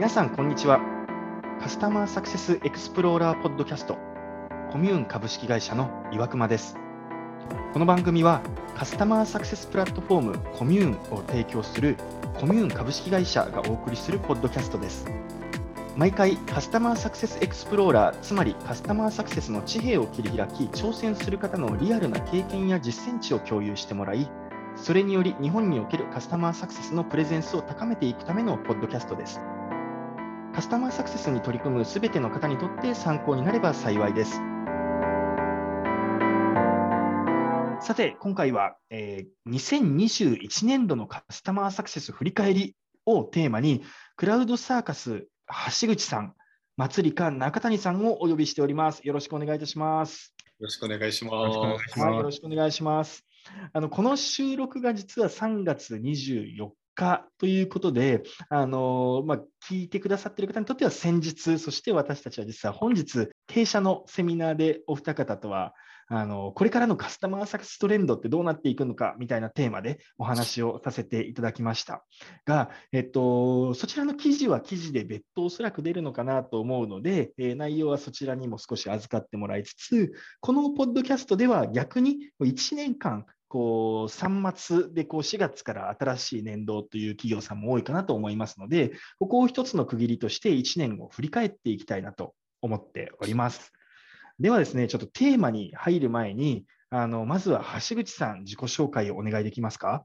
皆さん、こんにちは。カスタマーサクセスエクスプローラーポッドキャスト、コミューン株式会社の岩隈です。この番組は、カスタマーサクセスプラットフォームコミューンを提供するコミューン株式会社がお送りするポッドキャストです。毎回カスタマーサクセスエクスプローラー、つまりカスタマーサクセスの地平を切り開き、挑戦する方のリアルな経験や実践値を共有してもらい、それにより日本におけるカスタマーサクセスのプレゼンスを高めていくためのポッドキャストです。カスタマーサクセスに取り組むすべての方にとって参考になれば幸いです。さて、今回は、えー、2021年度のカスタマーサクセス振り返りをテーマに、クラウドサーカス橋口さん、松里か中谷さんをお呼びしております。よろしくお願いいたします。よろしくお願いします。よろしくお願いします。あのこの収録が実は3月24日ということで、あのまあ、聞いてくださっている方にとっては先日、そして私たちは実は本日、弊社のセミナーでお二方とはあのこれからのカスタマーサクストレンドってどうなっていくのかみたいなテーマでお話をさせていただきました。が、えっと、そちらの記事は記事で別途おそらく出るのかなと思うので、え、内容はそちらにも少し預かってもらいつつ、このポッドキャストでは逆に1年間こう3末でこう4月から新しい年度という企業さんも多いかなと思いますので、ここを一つの区切りとして1年を振り返っていきたいなと思っております。ではですね、ちょっとテーマに入る前に、あのまずは橋口さん、自己紹介をお願いできますか？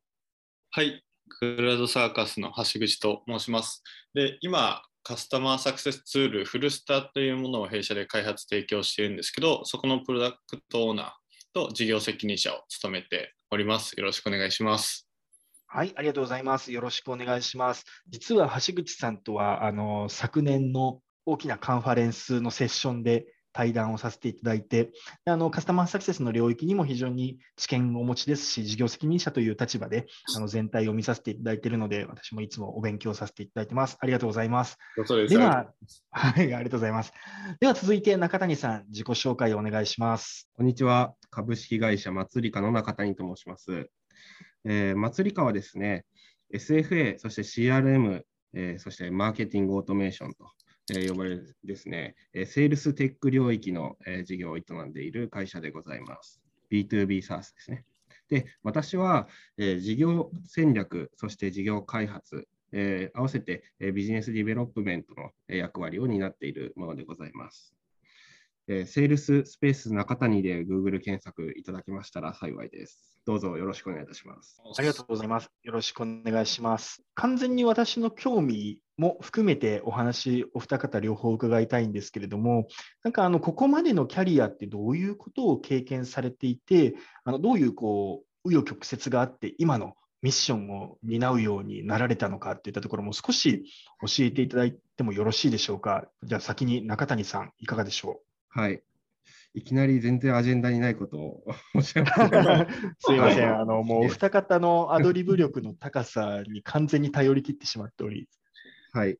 はい、クラウドサーカスの橋口と申します。で、今、カスタマーサクセスツール、フルスターというものを弊社で開発提供しているんですけど、そこのプロダクトオーナーと事業責任者を務めております。よろしくお願いします。はい、ありがとうございます。よろしくお願いします。実は橋口さんとはあの昨年の大きなカンファレンスのセッションで対談をさせていただいて、あのカスタマーサクセスの領域にも非常に知見をお持ちですし、事業責任者という立場であの全体を見させていただいているので、私もいつもお勉強させていただいてます。ありがとうございます。では、はい、ありがとうございます。では続いて中谷さん、自己紹介をお願いします。こんにちは。株式会社マツリカの中谷と申します。えー、マツリカはですね、SFA、そして CRM、えー、そしてマーケティングオートメーションとえ呼ばれるですね、えセールステック領域の、え事業を営んでいる会社でございます。B2B SaaS ですね。で、私は、え事業戦略、そして事業開発、え合わせて、えビジネスディベロップメントの役割を担っているものでございます。えセールススペース中谷で Google 検索いただきましたら幸いです。どうぞよろしくお願いいたします。ありがとうございます。よろしくお願いします。完全に私の興味も含めてお話、お二方両方伺いたいんですけれども、なんかあのここまでのキャリアってどういうことを経験されていて、あのどういうこう紆余曲折があって、今のミッションを担うようになられたのかといったところも少し教えていただいてもよろしいでしょうか。じゃあ先に中谷さん、いかがでしょう？はい。いきなり全然アジェンダにないことを おっしゃいますすいません、あのもうお二方のアドリブ力の高さに完全に頼り切ってしまっており。はい。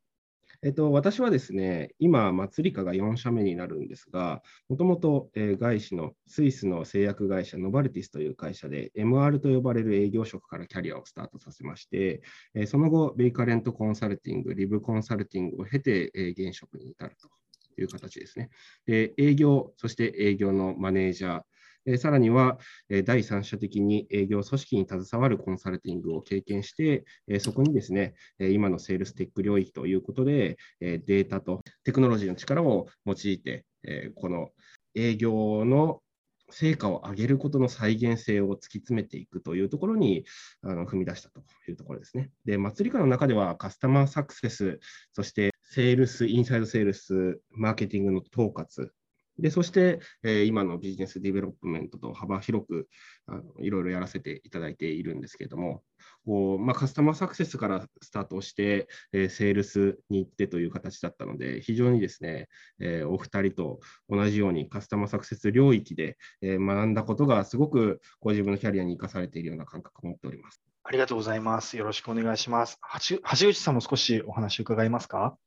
えっと、私はですね、今、祭りかが4社目になるんですが、もともと、え外資のスイスの製薬会社、ノバルティスという会社で、MR と呼ばれる営業職からキャリアをスタートさせまして、えその後、ベイカレントコンサルティング、リブコンサルティングを経て、え現職に至るとという形ですね。で営業、そして営業のマネージャー、えさらには、え第三者的に営業組織に携わるコンサルティングを経験して、えそこにですね、え今のセールステック領域ということで、えデータとテクノロジーの力を用いて、えこの営業の成果を上げることの再現性を突き詰めていくというところにあの踏み出したというところですね。で、マツリカの中ではカスタマーサクセス、そしてセールス、インサイドセールス、マーケティングの統括、でそして、えー、今のビジネスディベロップメントと幅広くあのいろいろやらせていただいているんですけれども、こうまあ、カスタマーサクセスからスタートして、えー、セールスに行ってという形だったので、非常にですね、えー、お二人と同じようにカスタマーサクセス領域で、え学んだことがすごくご自分のキャリアに生かされているような感覚を持っております。ありがとうございます。よろしくお願いします。橋橋口さんも少しお話伺いますか？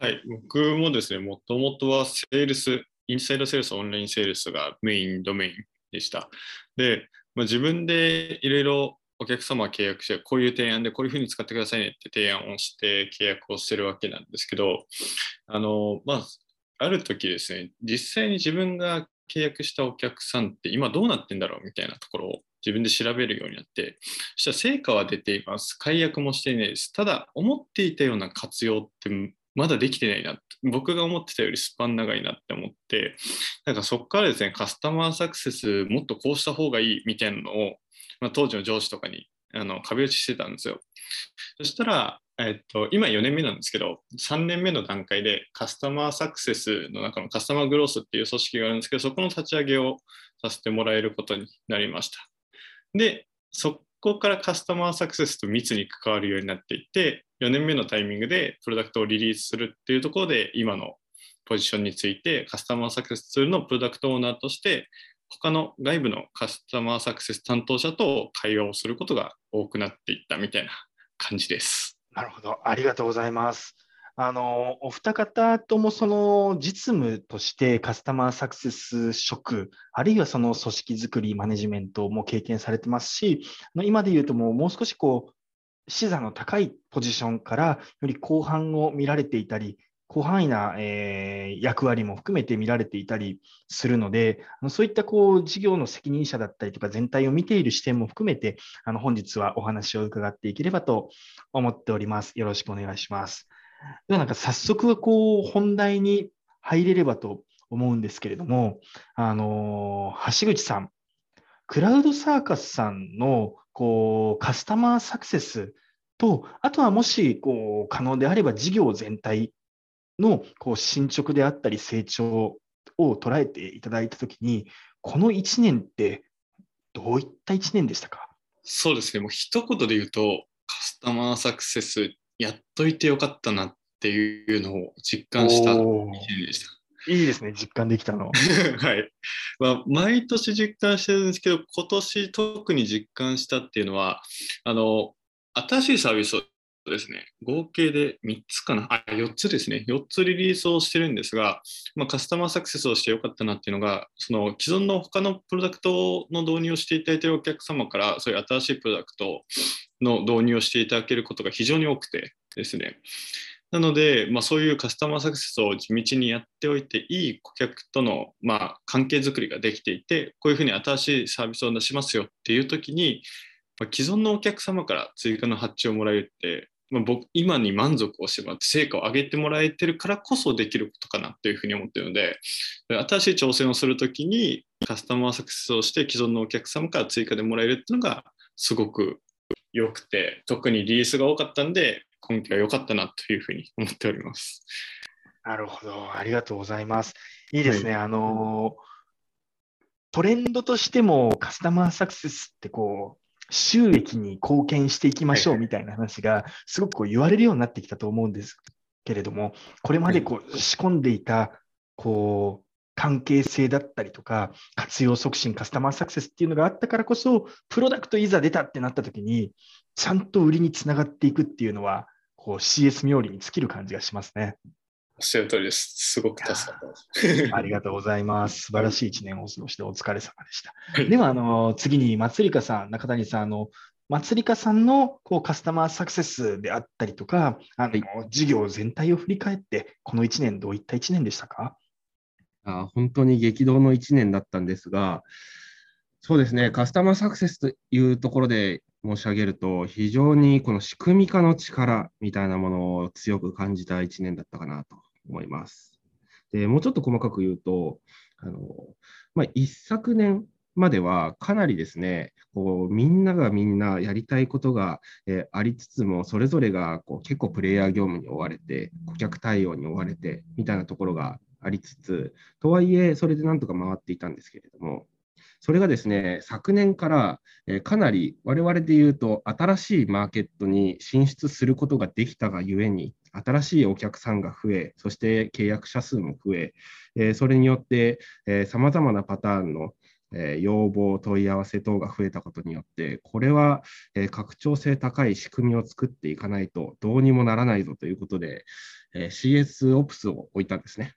はい、僕もですね、もともとはセールス、インサイドセールス、オンラインセールスがメインドメインでした。で、まあ、自分でいろいろお客様は契約して、こういう提案でこういうふうに使ってくださいねって提案をして契約をしてるわけなんですけど、あの、まあ、ある時ですね、実際に自分が契約したお客さんって今どうなってんだろうみたいなところを自分で調べるようになって、そしたら成果は出ています。解約もしていないです。ただ、思っていたような活用ってまだできてないな。僕が思ってたよりスパン長いなって思って、なんかそこからですね、カスタマーサクセスもっとこうした方がいいみたいなのを、まあ、当時の上司とかにあの壁打ちしてたんですよ。そしたら、えっと、今4年目なんですけど、3年目の段階でカスタマーサクセスの中のカスタマーグロースっていう組織があるんですけど、そこの立ち上げをさせてもらえることになりました。で、そこからカスタマーサクセスと密に関わるようになっていって、4年目のタイミングでプロダクトをリリースするっていうところで、今のポジションについてカスタマーサクセスツールのプロダクトオーナーとして、他の外部のカスタマーサクセス担当者と会話をすることが多くなっていったみたいな感じです。なるほど、ありがとうございます。あのお二方ともその実務としてカスタマーサクセス職、あるいはその組織づくり、マネジメントも経験されてますし、今で言うともうもう少しこう視座の高いポジションからより後半を見られていたり、広範囲な、えー、役割も含めて見られていたりするので、そういったこう事業の責任者だったりとか、全体を見ている視点も含めて、あの本日はお話を伺っていければと思っております。よろしくお願いします。ではなんか早速こう本題に入れればと思うんですけれども、あの橋口さん、クラウドサーカスさんのこうカスタマーサクセスと、あとはもしこう可能であれば事業全体のこう進捗であったり成長を捉えていただいたときに、この1年ってどういった1年でしたか？そうですね、もう一言で言うと、カスタマーサクセスやっといてよかったなっていうのを実感した1年でした。いいですね、実感できたの。はい。まあ、毎年実感してるんですけど、今年特に実感したっていうのは、あの、新しいサービスをですね、合計で3つかな、あ、4つですね、4つリリースをしてるんですが、まあ、カスタマーサクセスをしてよかったなっていうのが、その既存の他のプロダクトの導入をしていただいているお客様から、そういう新しいプロダクトの導入をしていただけることが非常に多くてですね。なので、まあ、そういうカスタマーサクセスを地道にやっておいて、いい顧客との、まあ、関係づくりができていて、こういうふうに新しいサービスを出しますよっていう時に、まあ、既存のお客様から追加の発注をもらえるって、まあ、僕今に満足をしてもらって成果を上げてもらえてるからこそできることかなというふうに思っているので新しい挑戦をするときにカスタマーサクセスをして既存のお客様から追加でもらえるっていうのがすごく良くて特にリリースが多かったんで今期は良かったなというふうに思っております。なるほど、ありがとうございます。いいですね。はい、あのトレンドとしてもカスタマーサクセスってこう収益に貢献していきましょうみたいな話が、すごくこう言われるようになってきたと思うんですけれども、これまでこう仕込んでいた、こう、関係性だったりとか、活用促進、カスタマーサクセスっていうのがあったからこそ、プロダクトいざ出たってなった時に、ちゃんと売りにつながっていくっていうのは、こう CS 冥利に尽きる感じがしますね。おっしゃる通りです。すごく助かったありがとうございます。素晴らしい一年をお過ごしでお疲れ様でした。では、あの次に松里香さん、中谷さん、あの松里香さんのこうカスタマーサクセスであったりとか、あの事業全体を振り返って、この1年、どういった1年でしたか？あ本当に激動の1年だったんですが、そうですね、カスタマーサクセスというところで申し上げると、非常にこの仕組み化の力みたいなものを強く感じた1年だったかなと思います。でもうちょっと細かく言うと、あのまあ、一昨年まではかなりですね、こうみんながみんなやりたいことが、えー、ありつつも、それぞれがこう結構プレイヤー業務に追われて、顧客対応に追われてみたいなところがありつつ、とはいえ、それでなんとか回っていたんですけれども、それがですね、昨年から、えかなり我々で言うと、新しいマーケットに進出することができたがゆえに、新しいお客さんが増え、そして契約者数も増え、えそれによってさまざまなパターンのえ要望、問い合わせ等が増えたことによって、これは、え拡張性高い仕組みを作っていかないとどうにもならないぞということで、え CS オプスを置いたんですね。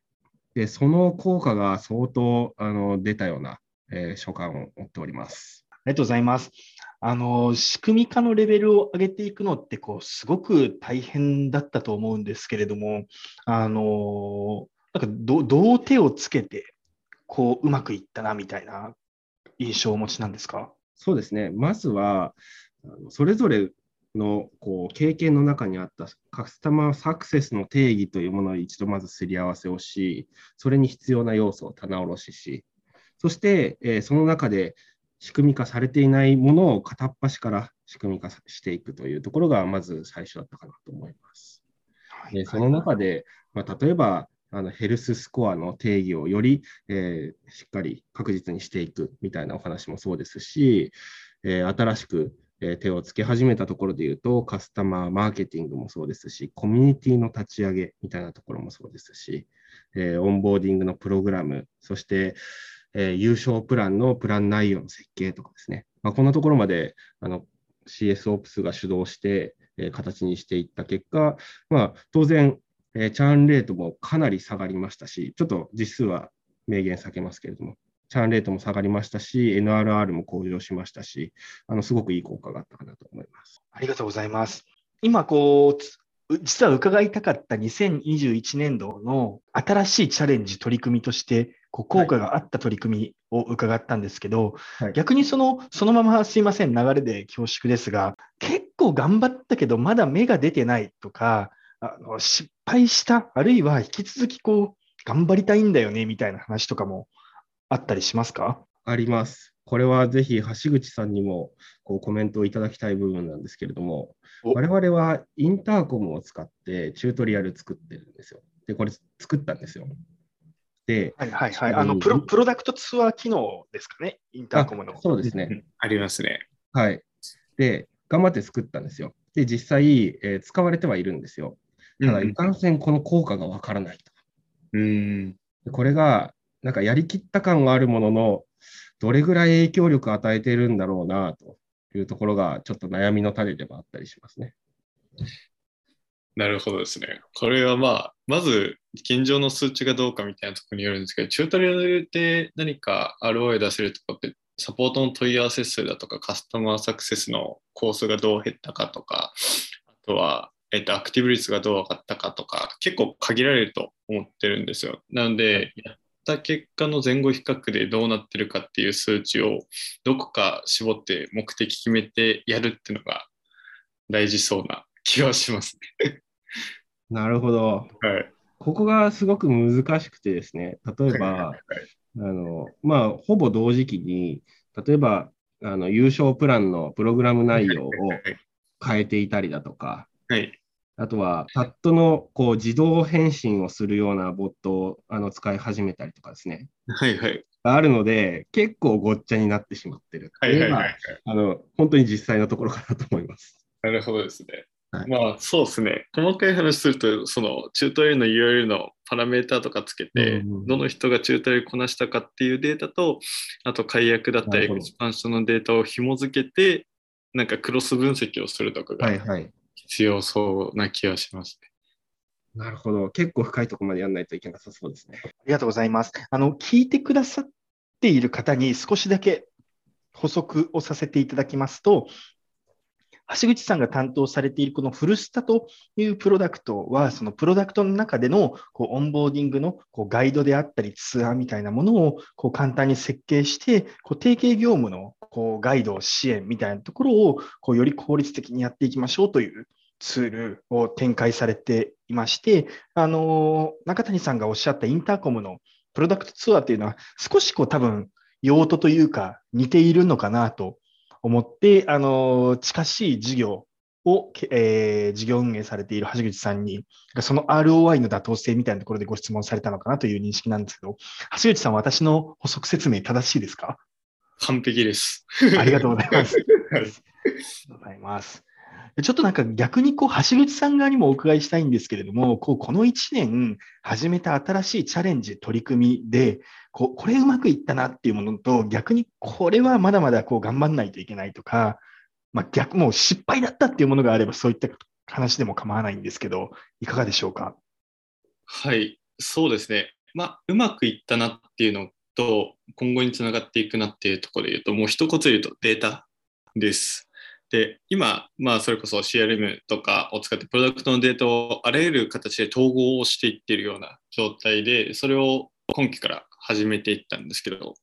で、その効果が相当あの出たような、え所感を持っております。ありがとうございます。あの、仕組み化のレベルを上げていくのって、こう、すごく大変だったと思うんですけれども、あの、なんかど、どう手をつけて、こう、うまくいったな、みたいな印象をお持ちなんですか？そうですね。まずは、それぞれのこう経験の中にあったカスタマーサクセスの定義というものを一度まずすり合わせをし、それに必要な要素を棚卸しし、そして、えー、その中で仕組み化されていないものを片っ端から仕組み化していくというところがまず最初だったかなと思います。でその中で、まあ、例えばあのヘルススコアの定義をより、えー、しっかり確実にしていくみたいなお話もそうですし、えー、新しくえ手をつけ始めたところで言うと、カスタマーマーケティングもそうですし、コミュニティの立ち上げみたいなところもそうですし、え、オンボーディングのプログラム、そして、え、優勝プランのプラン内容の設計とかですね、まあ、こんなところまであの CS オプスが主導して、え、形にしていった結果、まあ、当然、え、チャーンレートもかなり下がりましたし、ちょっと実数は明言避けますけれども、チャーンレートも下がりましたし、NRR も向上しましたし、あのすごくいい効果があったかなと思います。ありがとうございます。今、こう、実は伺いたかった2021年度の新しいチャレンジ、取り組みとして、こう効果があった取り組みを伺ったんですけど、はい、逆にそのそのまますいません、流れで恐縮ですが、結構頑張ったけど、まだ芽が出てないとか、あの失敗した、あるいは引き続きこう頑張りたいんだよねみたいな話とかもあったりしますか？あります。これはぜひ橋口さんにもこうコメントをいただきたい部分なんですけれども、我々はインターコムを使ってチュートリアル作ってるんですよ。で、これ作ったんですよ。で、はいはいはい。あのプロプロダクトツアー機能ですかね、インターコムの。そうですね。ありますね。はい。で、頑張って作ったんですよ。で、実際、えー、使われてはいるんですよ。ただ、いかんせんこの効果がわからないと。うん、これがなんかやりきった感があるものの、どれぐらい影響力を与えているんだろうなというところが、ちょっと悩みの種でもあったりしますね。なるほどですね。これはまあ、まず、近所の数値がどうかみたいなところによるんですけど、チュートリアルで何か ROI 出せるとかって、サポートの問い合わせ数だとか、カスタマーサクセスのコースがどう減ったかとか、あとは、えっと、アクティブ率がどう上がったかとか、結構限られると思ってるんですよ。なので、やった結果の前後比較でどうなってるかっていう数値をどこか絞って目的決めてやるっていうのが大事そうな気はしますね なるほど。はい。ここがすごく難しくてですね、例えば、はい、あのまあ、ほぼ同時期に、例えばあの優勝プランのプログラム内容を変えていたりだとか、はい、あとは、チャットのこう自動返信をするようなボットをあの使い始めたりとかですね。はいはい。あるので、結構ごっちゃになってしまってるはいはいはい、あの本当に実際のところかなと思います。なるほどですね。はい、まあそうですね。細かい話すると、そのチュートリアルの URL のパラメータとかつけて、うんうん、どの人がチュートリアルこなしたかっていうデータと、あと解約だったりエクスパンションのデータを紐付けて、なんかクロス分析をするとかが必要そうな気がしますね。なるほど。結構深いところまでやらないといけなさそうですね。ありがとうございます。あの、聞いてくださっている方に少しだけ補足をさせていただきますと、橋口さんが担当されているこのフルスタというプロダクトは、そのプロダクトの中でのこうオンボーディングのこうガイドであったりツアーみたいなものをこう簡単に設計して、こう定型業務のこうガイド支援みたいなところをこうより効率的にやっていきましょうというツールを展開されていまして、あの中谷さんがおっしゃったインターコムのプロダクトツアーっていうのは、少しこう多分用途というか似ているのかなと思って、あの近しい事業を、えー、事業運営されている橋口さんに、その ROI の妥当性みたいなところでご質問されたのかなという認識なんですけど、橋口さん、私の補足説明正しいですか？完璧です。ありがとうございます。ありがとうございます。ちょっとなんか逆にこう、橋口さん側にもお伺いしたいんですけれども、こうこの1年始めた新しいチャレンジ、取り組みで、ここれうまくいったなっていうものと、逆にこれはまだまだこう頑張んないといけないとか、まあ、逆、もう失敗だったっていうものがあれば、そういった話でも構わないんですけど、いかがでしょうか？はい、そうですね。まあ、うまくいったなっていうのと、今後につながっていくなっていうところで言うと、もう一言言うとデータです。で、今、まあ、それこそ CRM とかを使ってプロダクトのデータをあらゆる形で統合をしていっているような状態で、それを今期から始めていったんですけど、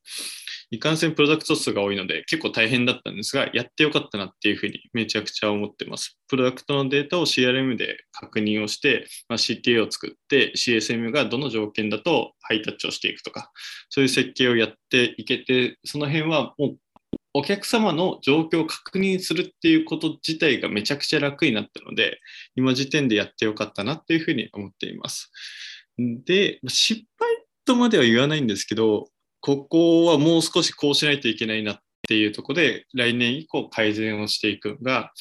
いかんせんプロダクト数が多いので結構大変だったんですが、やってよかったなっていうふうにめちゃくちゃ思ってます。プロダクトのデータを CRM で確認をして、まあ、CTA を作って CSM がどの条件だとハイタッチをしていくとか、そういう設計をやっていけて、その辺はもうお客様の状況を確認するっていうこと自体がめちゃくちゃ楽になったので、今時点でやってよかったなっていうふうに思っています。で、失敗とまでは言わないんですけど、ここはもう少しこうしないといけないなっていうところで、来年以降改善をしていくのが、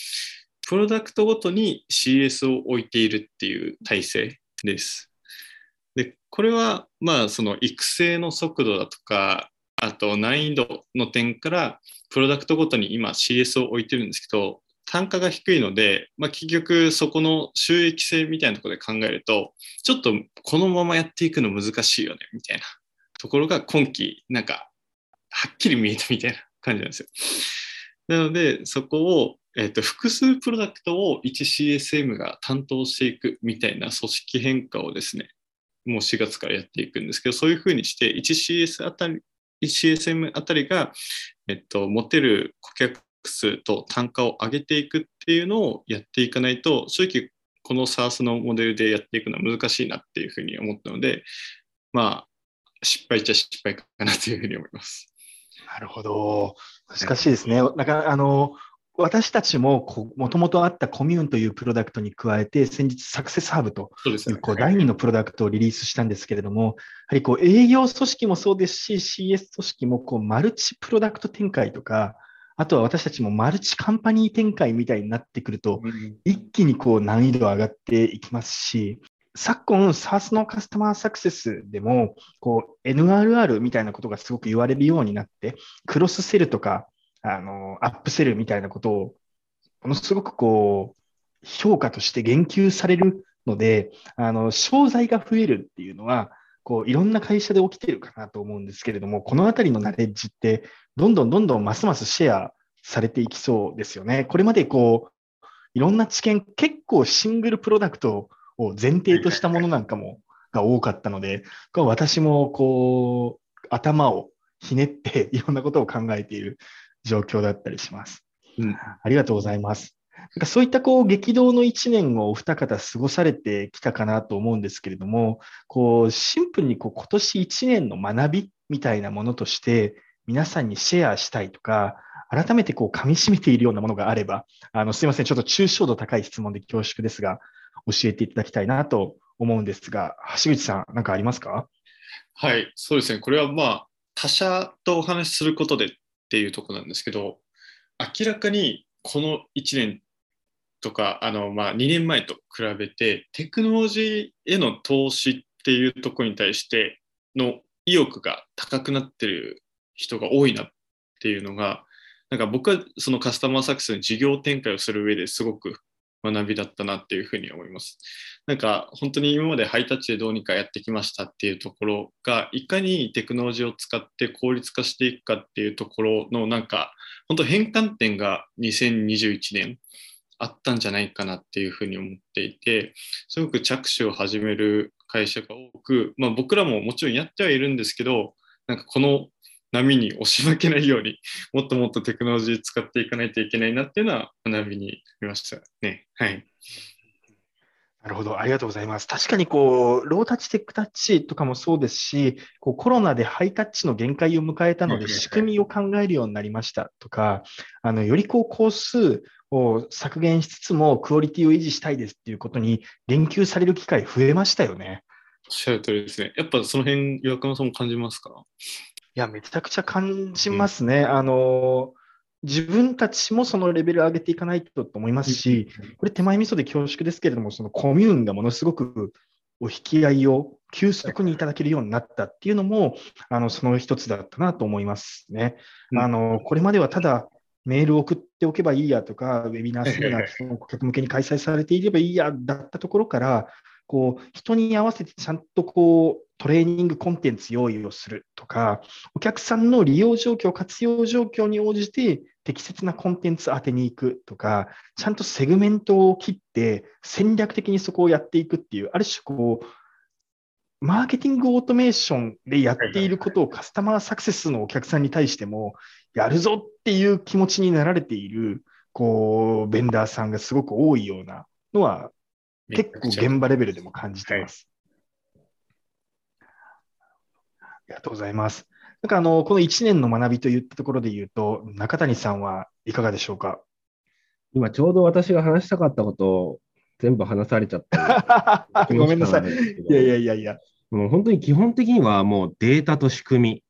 プロダクトごとに CS を置いているっていう体制です。で、これは、まあ、その育成の速度だとか、あと難易度の点から、プロダクトごとに今 CS を置いてるんですけど、単価が低いので、まあ、結局そこの収益性みたいなところで考えると、ちょっとこのままやっていくの難しいよね、みたいなところが今期、なんか、はっきり見えたみたいな感じなんですよ。なので、そこを、えーと、複数プロダクトを 1CSM が担当していくみたいな組織変化をですね、もう4月からやっていくんですけど、そういうふうにして 1CS あたり、1CSM あたりが、えっと、持てる顧客数と単価を上げていくっていうのをやっていかないと、正直この SARS のモデルでやっていくのは難しいなっていうふうに思ったので、まあ、失敗っちゃ失敗かなというふうに思います。なるほど。難しいですね。なかあの私たちももともとあったコミューンというプロダクトに加えて、先日サクセスハーブという、こう第2のプロダクトをリリースしたんですけれども、やはりこう営業組織もそうですし、CS 組織もこうマルチプロダクト展開とか、あとは私たちもマルチカンパニー展開みたいになってくると、一気にこう難易度上がっていきますし、昨今、SARS のカスタマーサクセスでも、こう、NRR みたいなことがすごく言われるようになって、クロスセルとか、あの、アップセルみたいなことを、ものすごくこう、評価として言及されるので、あの、商材が増えるっていうのは、こう、いろんな会社で起きてるかなと思うんですけれども、このあたりのナレッジって、どんどんどんどんますますシェアされていきそうですよね。これまでこう、いろんな知見、結構シングルプロダクトを前提としたものなんかもが多かったので、私もこう頭をひねっていろんなことを考えている状況だったりします。うん、ありがとうございます。なんかそういったこう激動の1年をお二方過ごされてきたかなと思うんですけれども、こうシンプルにこう今年1年の学びみたいなものとして皆さんにシェアしたいとか、改めてこう噛み締めているようなものがあれば、あのすいません、ちょっと抽象度高い質問で恐縮ですが、教えていただきたいなと思うんですが、橋口さん、何かありますか？はい、そうですね。これはまあ、他者とお話しすることでっていうとこなんですけど、明らかにこの1年とか、あのまあ、2年前と比べて、テクノロジーへの投資っていうとこに対しての意欲が高くなってる人が多いなっていうのが、なんか僕はそのカスタマーサクセスの事業展開をする上ですごく学びだったなっていうふうに思います。なんか本当に今までハイタッチでどうにかやってきましたっていうところがいかにテクノロジーを使って効率化していくかっていうところのなんか本当変換点が2021年あったんじゃないかなっていうふうに思っていてすごく着手を始める会社が多く、まあ、僕らももちろんやってはいるんですけどなんかこの波に押し負けないように もっともっとテクノロジー使っていかないといけないなっていうのは学びになりましたね。はい。なるほど、ありがとうございます。確かにこう、ロータッチ、テックタッチとかもそうですし、こうコロナでハイタッチの限界を迎えたので、仕組みを考えるようになりましたとか、あのよりこう工数を削減しつつも、クオリティを維持したいですっていうことに言及される機会増えましたよね。おっしゃる通りですね。やっぱその辺、岩隈さんも感じますか？いや、めちゃくちゃ感じますね。うん、あの自分たちもそのレベル上げていかないとと思いますし、これ手前味噌で恐縮ですけれども、そのコミューンがものすごくお引き合いを急速にいただけるようになったっていうのも、あのその一つだったなと思いますね。あのこれまではただメールを送っておけばいいやとか、ウェビナー、セミナー、顧客向けに開催されていればいいやだったところから、こう人に合わせてちゃんとこうトレーニングコンテンツ用意をするとか、お客さんの利用状況、活用状況に応じて適切なコンテンツ当てに行くとか、ちゃんとセグメントを切って戦略的にそこをやっていくっていう、ある種こう、マーケティングオートメーションでやっていることをカスタマーサクセスのお客さんに対しても、やるぞっていう気持ちになられている、こう、ベンダーさんがすごく多いようなのは、結構現場レベルでも感じてます。ありがとうございます。なんかあの、この1年の学びといったところで言うと、中谷さんはいかがでしょうか？今ちょうど私が話したかったことを全部話されちゃった。ごめんなさい。いやいやいやいや。もう本当に基本的にはもうデータと仕組み。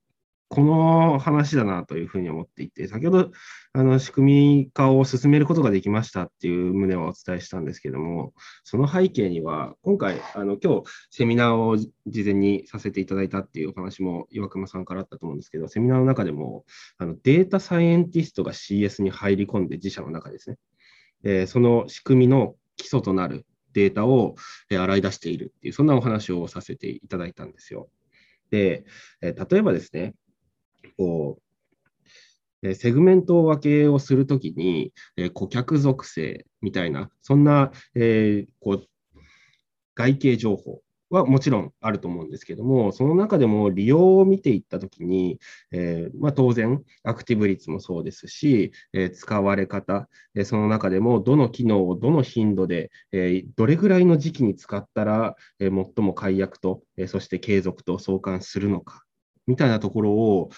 この話だなというふうに思っていて、先ほどあの仕組み化を進めることができましたっていう旨はお伝えしたんですけども、その背景には、今回、あの今日セミナーを事前にさせていただいたっていうお話も岩隈さんからあったと思うんですけど、セミナーの中でもあのデータサイエンティストが CS に入り込んで、自社の中ですね、えー、その仕組みの基礎となるデータを洗い出しているっていう、そんなお話をさせていただいたんですよ。で、例えばですね、こう、えセグメント分けをするときに、顧客属性みたいな、そんな、え、こう外形情報はもちろんあると思うんですけども、その中でも利用を見ていったときに、えー、まあ、当然、アクティブ率もそうですし、えー、使われ方、えー、その中でもどの機能をどの頻度で、えどれぐらいの時期に使ったら、え最も解約と、えそして継続と相関するのか、みたいなところを、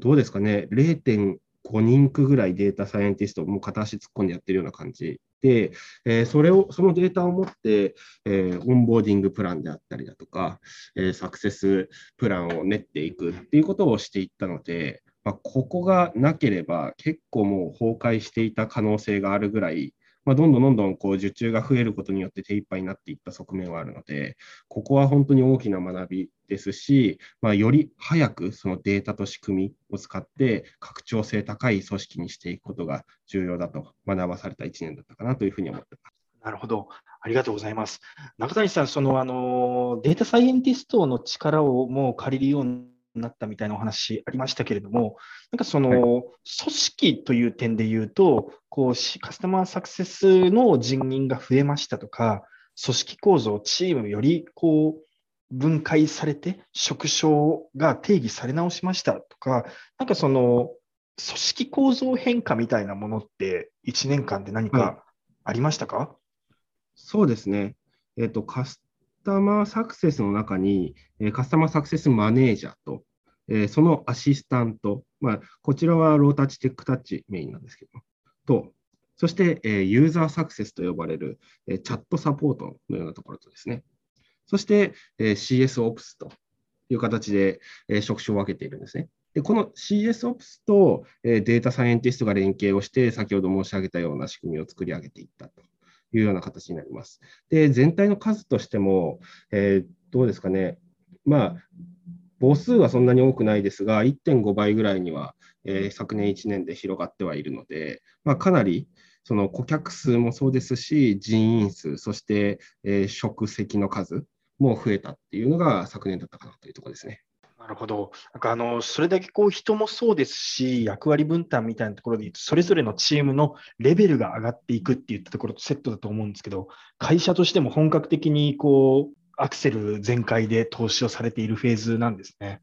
どうですかね、0.5人工ぐらいデータサイエンティスト、もう片足突っ込んでやってるような感じ。で、えー、それを、そのデータを持って、えー、オンボーディングプランであったりだとか、えー、サクセスプランを練っていくっていうことをしていったので、まあ、ここがなければ結構もう崩壊していた可能性があるぐらい、まあ、どんどんどんどんこう受注が増えることによって手一杯になっていった側面はあるので、ここは本当に大きな学びですし、まあ、より早くそのデータと仕組みを使って拡張性高い組織にしていくことが重要だと学ばされた1年だったかなというふうに思ってます。なるほど。ありがとうございます。中谷さん、そのあのデータサイエンティストの力をもう借りるようなったみたいなお話ありましたけれども、なんかその、はい、組織という点で言うと、こうカスタマーサクセスの人員が増えましたとか、組織構造、チームよりこう分解されて、職種が定義され直しましたとか、なんかその組織構造変化みたいなものって、1年間で何かありましたか、はい、そうですね。えっ、ー、と、カスタマーサクセスの中に、えカスタマーサクセスマネージャーと、え、そのアシスタント、まあ、こちらはロータッチテックタッチメインなんですけど、と、そして、え、ユーザーサクセスと呼ばれる、え、チャットサポートのようなところとですね、そして、え、CS Ops という形で、え、職種を分けているんですね。でこの CS Ops と、え、データサイエンティストが連携をして、先ほど申し上げたような仕組みを作り上げていったというような形になります。で、全体の数としても、えー、どうですかね、まあ、母数はそんなに多くないですが、1.5倍ぐらいには、えー、昨年1年で広がってはいるので、まあ、かなりその顧客数もそうですし、人員数、そして、えー、職席の数も増えたっていうのが昨年だったかなというところですね。なるほど。なんかあのそれだけこう人もそうですし、役割分担みたいなところで言うと、それぞれのチームのレベルが上がっていくっていったところとセットだと思うんですけど、会社としても本格的にこうアクセル全開で投資をされているフェーズなんですね。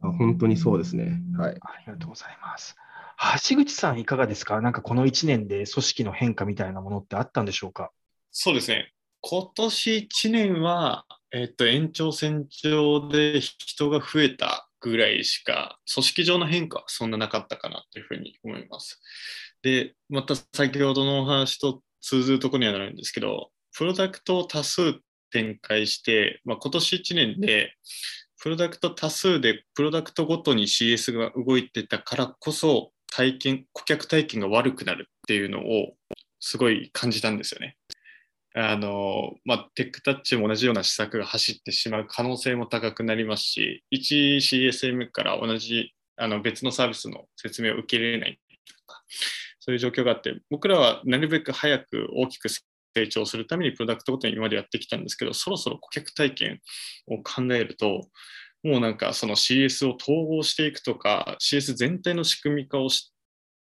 本当にそうですね。はい。ありがとうございます。橋口さん、いかがですか？なんかこの1年で組織の変化みたいなものってあったんでしょうか？そうですね。今年1年は、えっと、延長線上で人が増えたぐらいしか、組織上の変化はそんななかったかなというふうに思います。で、また先ほどのお話と通ずるところにはなるんですけど、プロダクトを多数展開して、まあ、今年1年でプロダクト多数でプロダクトごとに CS が動いてたからこそ体験顧客体験が悪くなるっていうのをすごい感じたんですよね。あのまあ、テックタッチも同じような施策が走ってしまう可能性も高くなりますし、1 CSM から同じあの別のサービスの説明を受け入れないとか、そういう状況があって、僕らはなるべく早く大きく成長するためにプロダクトごとに今までやってきたんですけど、そろそろ顧客体験を考えると、もうなんかその CS を統合していくとか、CS 全体の仕組み化をし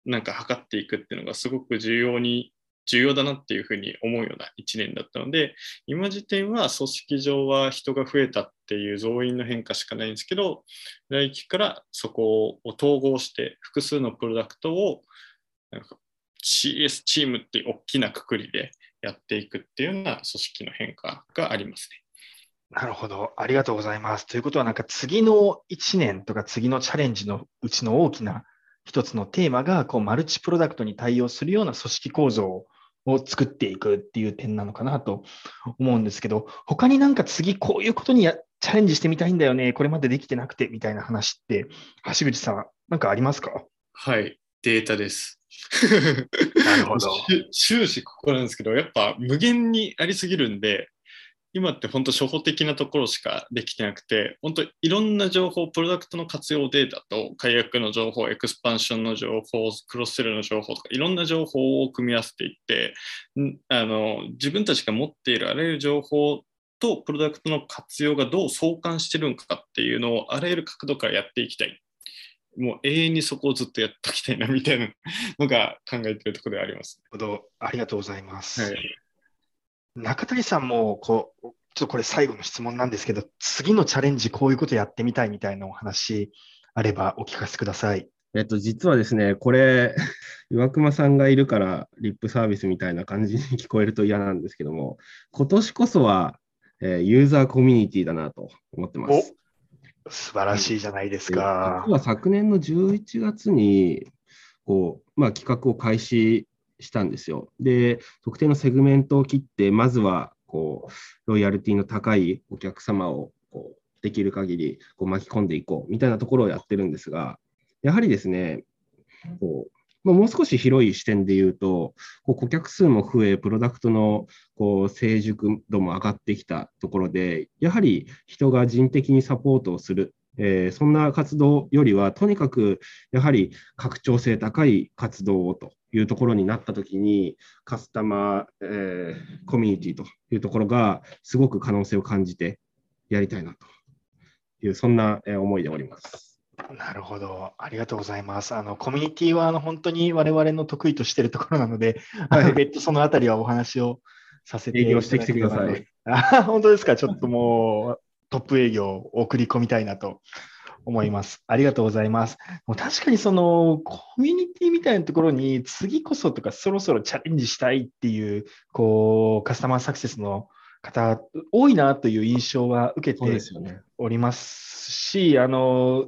なんか測っていくっていうのがすごく重要に重要だなっていうふうに思うような1年だったので、今時点は組織上は人が増えたっていう増員の変化しかないんですけど、来期からそこを統合して複数のプロダクトをなんか CS チームっていう大きなくくりでやっていくっていうような組織の変化がありますね。なるほど。ありがとうございます。ということは、なんか次の1年とか次のチャレンジのうちの大きな一つのテーマが、こう、マルチプロダクトに対応するような組織構造を作っていくっていう点なのかなと思うんですけど、他になんか次こういうことにやチャレンジしてみたいんだよね、これまでできてなくてみたいな話って、橋口さん、なんかありますか？はい、データです。なるほど。終始ここなんですけど、やっぱ無限にありすぎるんで、今って本当初歩的なところしかできてなくて、本当いろんな情報、プロダクトの活用データと、解約の情報、エクスパンションの情報、クロスセルの情報とか、いろんな情報を組み合わせていって、あの自分たちが持っているあらゆる情報とプロダクトの活用がどう相関してるのかっていうのをあらゆる角度からやっていきたい。もう永遠にそこをずっとやっておきたいなみたいなのが考えているところであります。ありがとうございます。はい中谷さんもこう、ちょっとこれ最後の質問なんですけど、次のチャレンジ、こういうことやってみたいみたいなお話あればお聞かせください。えっと、実はですね、これ、岩隈さんがいるからリップサービスみたいな感じに聞こえると嫌なんですけども、今年こそは、えー、ユーザーコミュニティだなと思ってます。素晴らしいじゃないですか。実は昨年の11月に、こう、まあ、企画を開始したんですよ。で、特定のセグメントを切って、まずはこうロイヤルティの高いお客様をこうできる限りこり巻き込んでいこうみたいなところをやってるんですが、やはりですね、こうま、もう少し広い視点で言うと、こう顧客数も増え、プロダクトのこう成熟度も上がってきたところで、やはり人が人的にサポートをする、えー、そんな活動よりは、とにかくやはり拡張性高い活動をというところになったときに、カスタマー、えー、コミュニティというところが、すごく可能性を感じてやりたいなという、そんな思いでおります。なるほど、ありがとうございます。あのコミュニティはあの本当に我々の得意としているところなので、はい、別途そのあたりはお話をさせていただきたい。あ本当ですか、ちょっともうトップ営業を送り込みたいなと思います。ありがとうございます。もう確かにそのコミュニティみたいなところに次こそとかそろそろチャレンジしたいっていう、こう、カスタマーサクセスの方多いなという印象は受けておりますし、あの、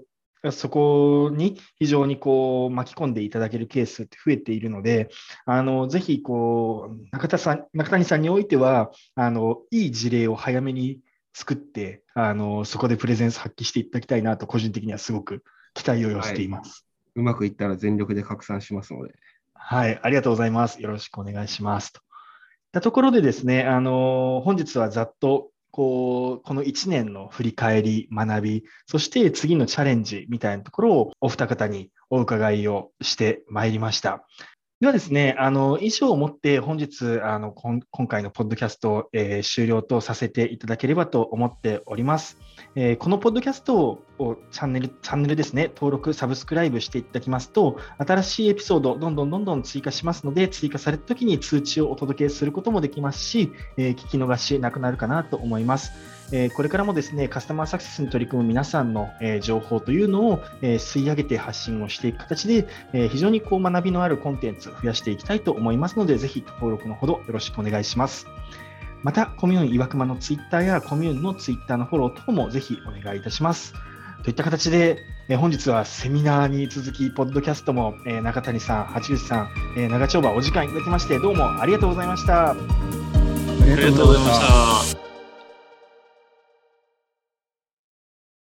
そこに非常にこう巻き込んでいただけるケースって増えているので、あのぜひこう中田さん中谷さんにおいてはあの、いい事例を早めに作って、あの、そこでプレゼンス発揮していただきたいなと、個人的にはすごく期待を寄せています、はい。うまくいったら全力で拡散しますので。はい、ありがとうございます。よろしくお願いします。といったところでですね、あの、本日はざっとこう、この1年の振り返り、学び、そして次のチャレンジみたいなところをお二方にお伺いをしてまいりました。ではですね、あの、以上をもって本日、あの、今回のポッドキャスト、えー、終了とさせていただければと思っております。えー、このポッドキャストをチャンネル、チャンネルですね、登録、サブスクライブしていただきますと、新しいエピソード、どんどんどんどん追加しますので、追加された時に通知をお届けすることもできますし、えー、聞き逃しなくなるかなと思います。えこれからもですね、カスタマーサクセスに取り組む皆さんの、え情報というのを、え吸い上げて発信をしていく形で、え非常にこう学びのあるコンテンツを増やしていきたいと思いますので、ぜひ登録のほどよろしくお願いします。また、コミューン岩熊のツイッターやコミューンのツイッターのフォロー等もぜひお願いいたします。といった形で、え本日はセミナーに続き、ポッドキャストも、え中谷さん、八口さん、え長丁場お時間いただきまして、どうもありがとうございました。ありがとうございました。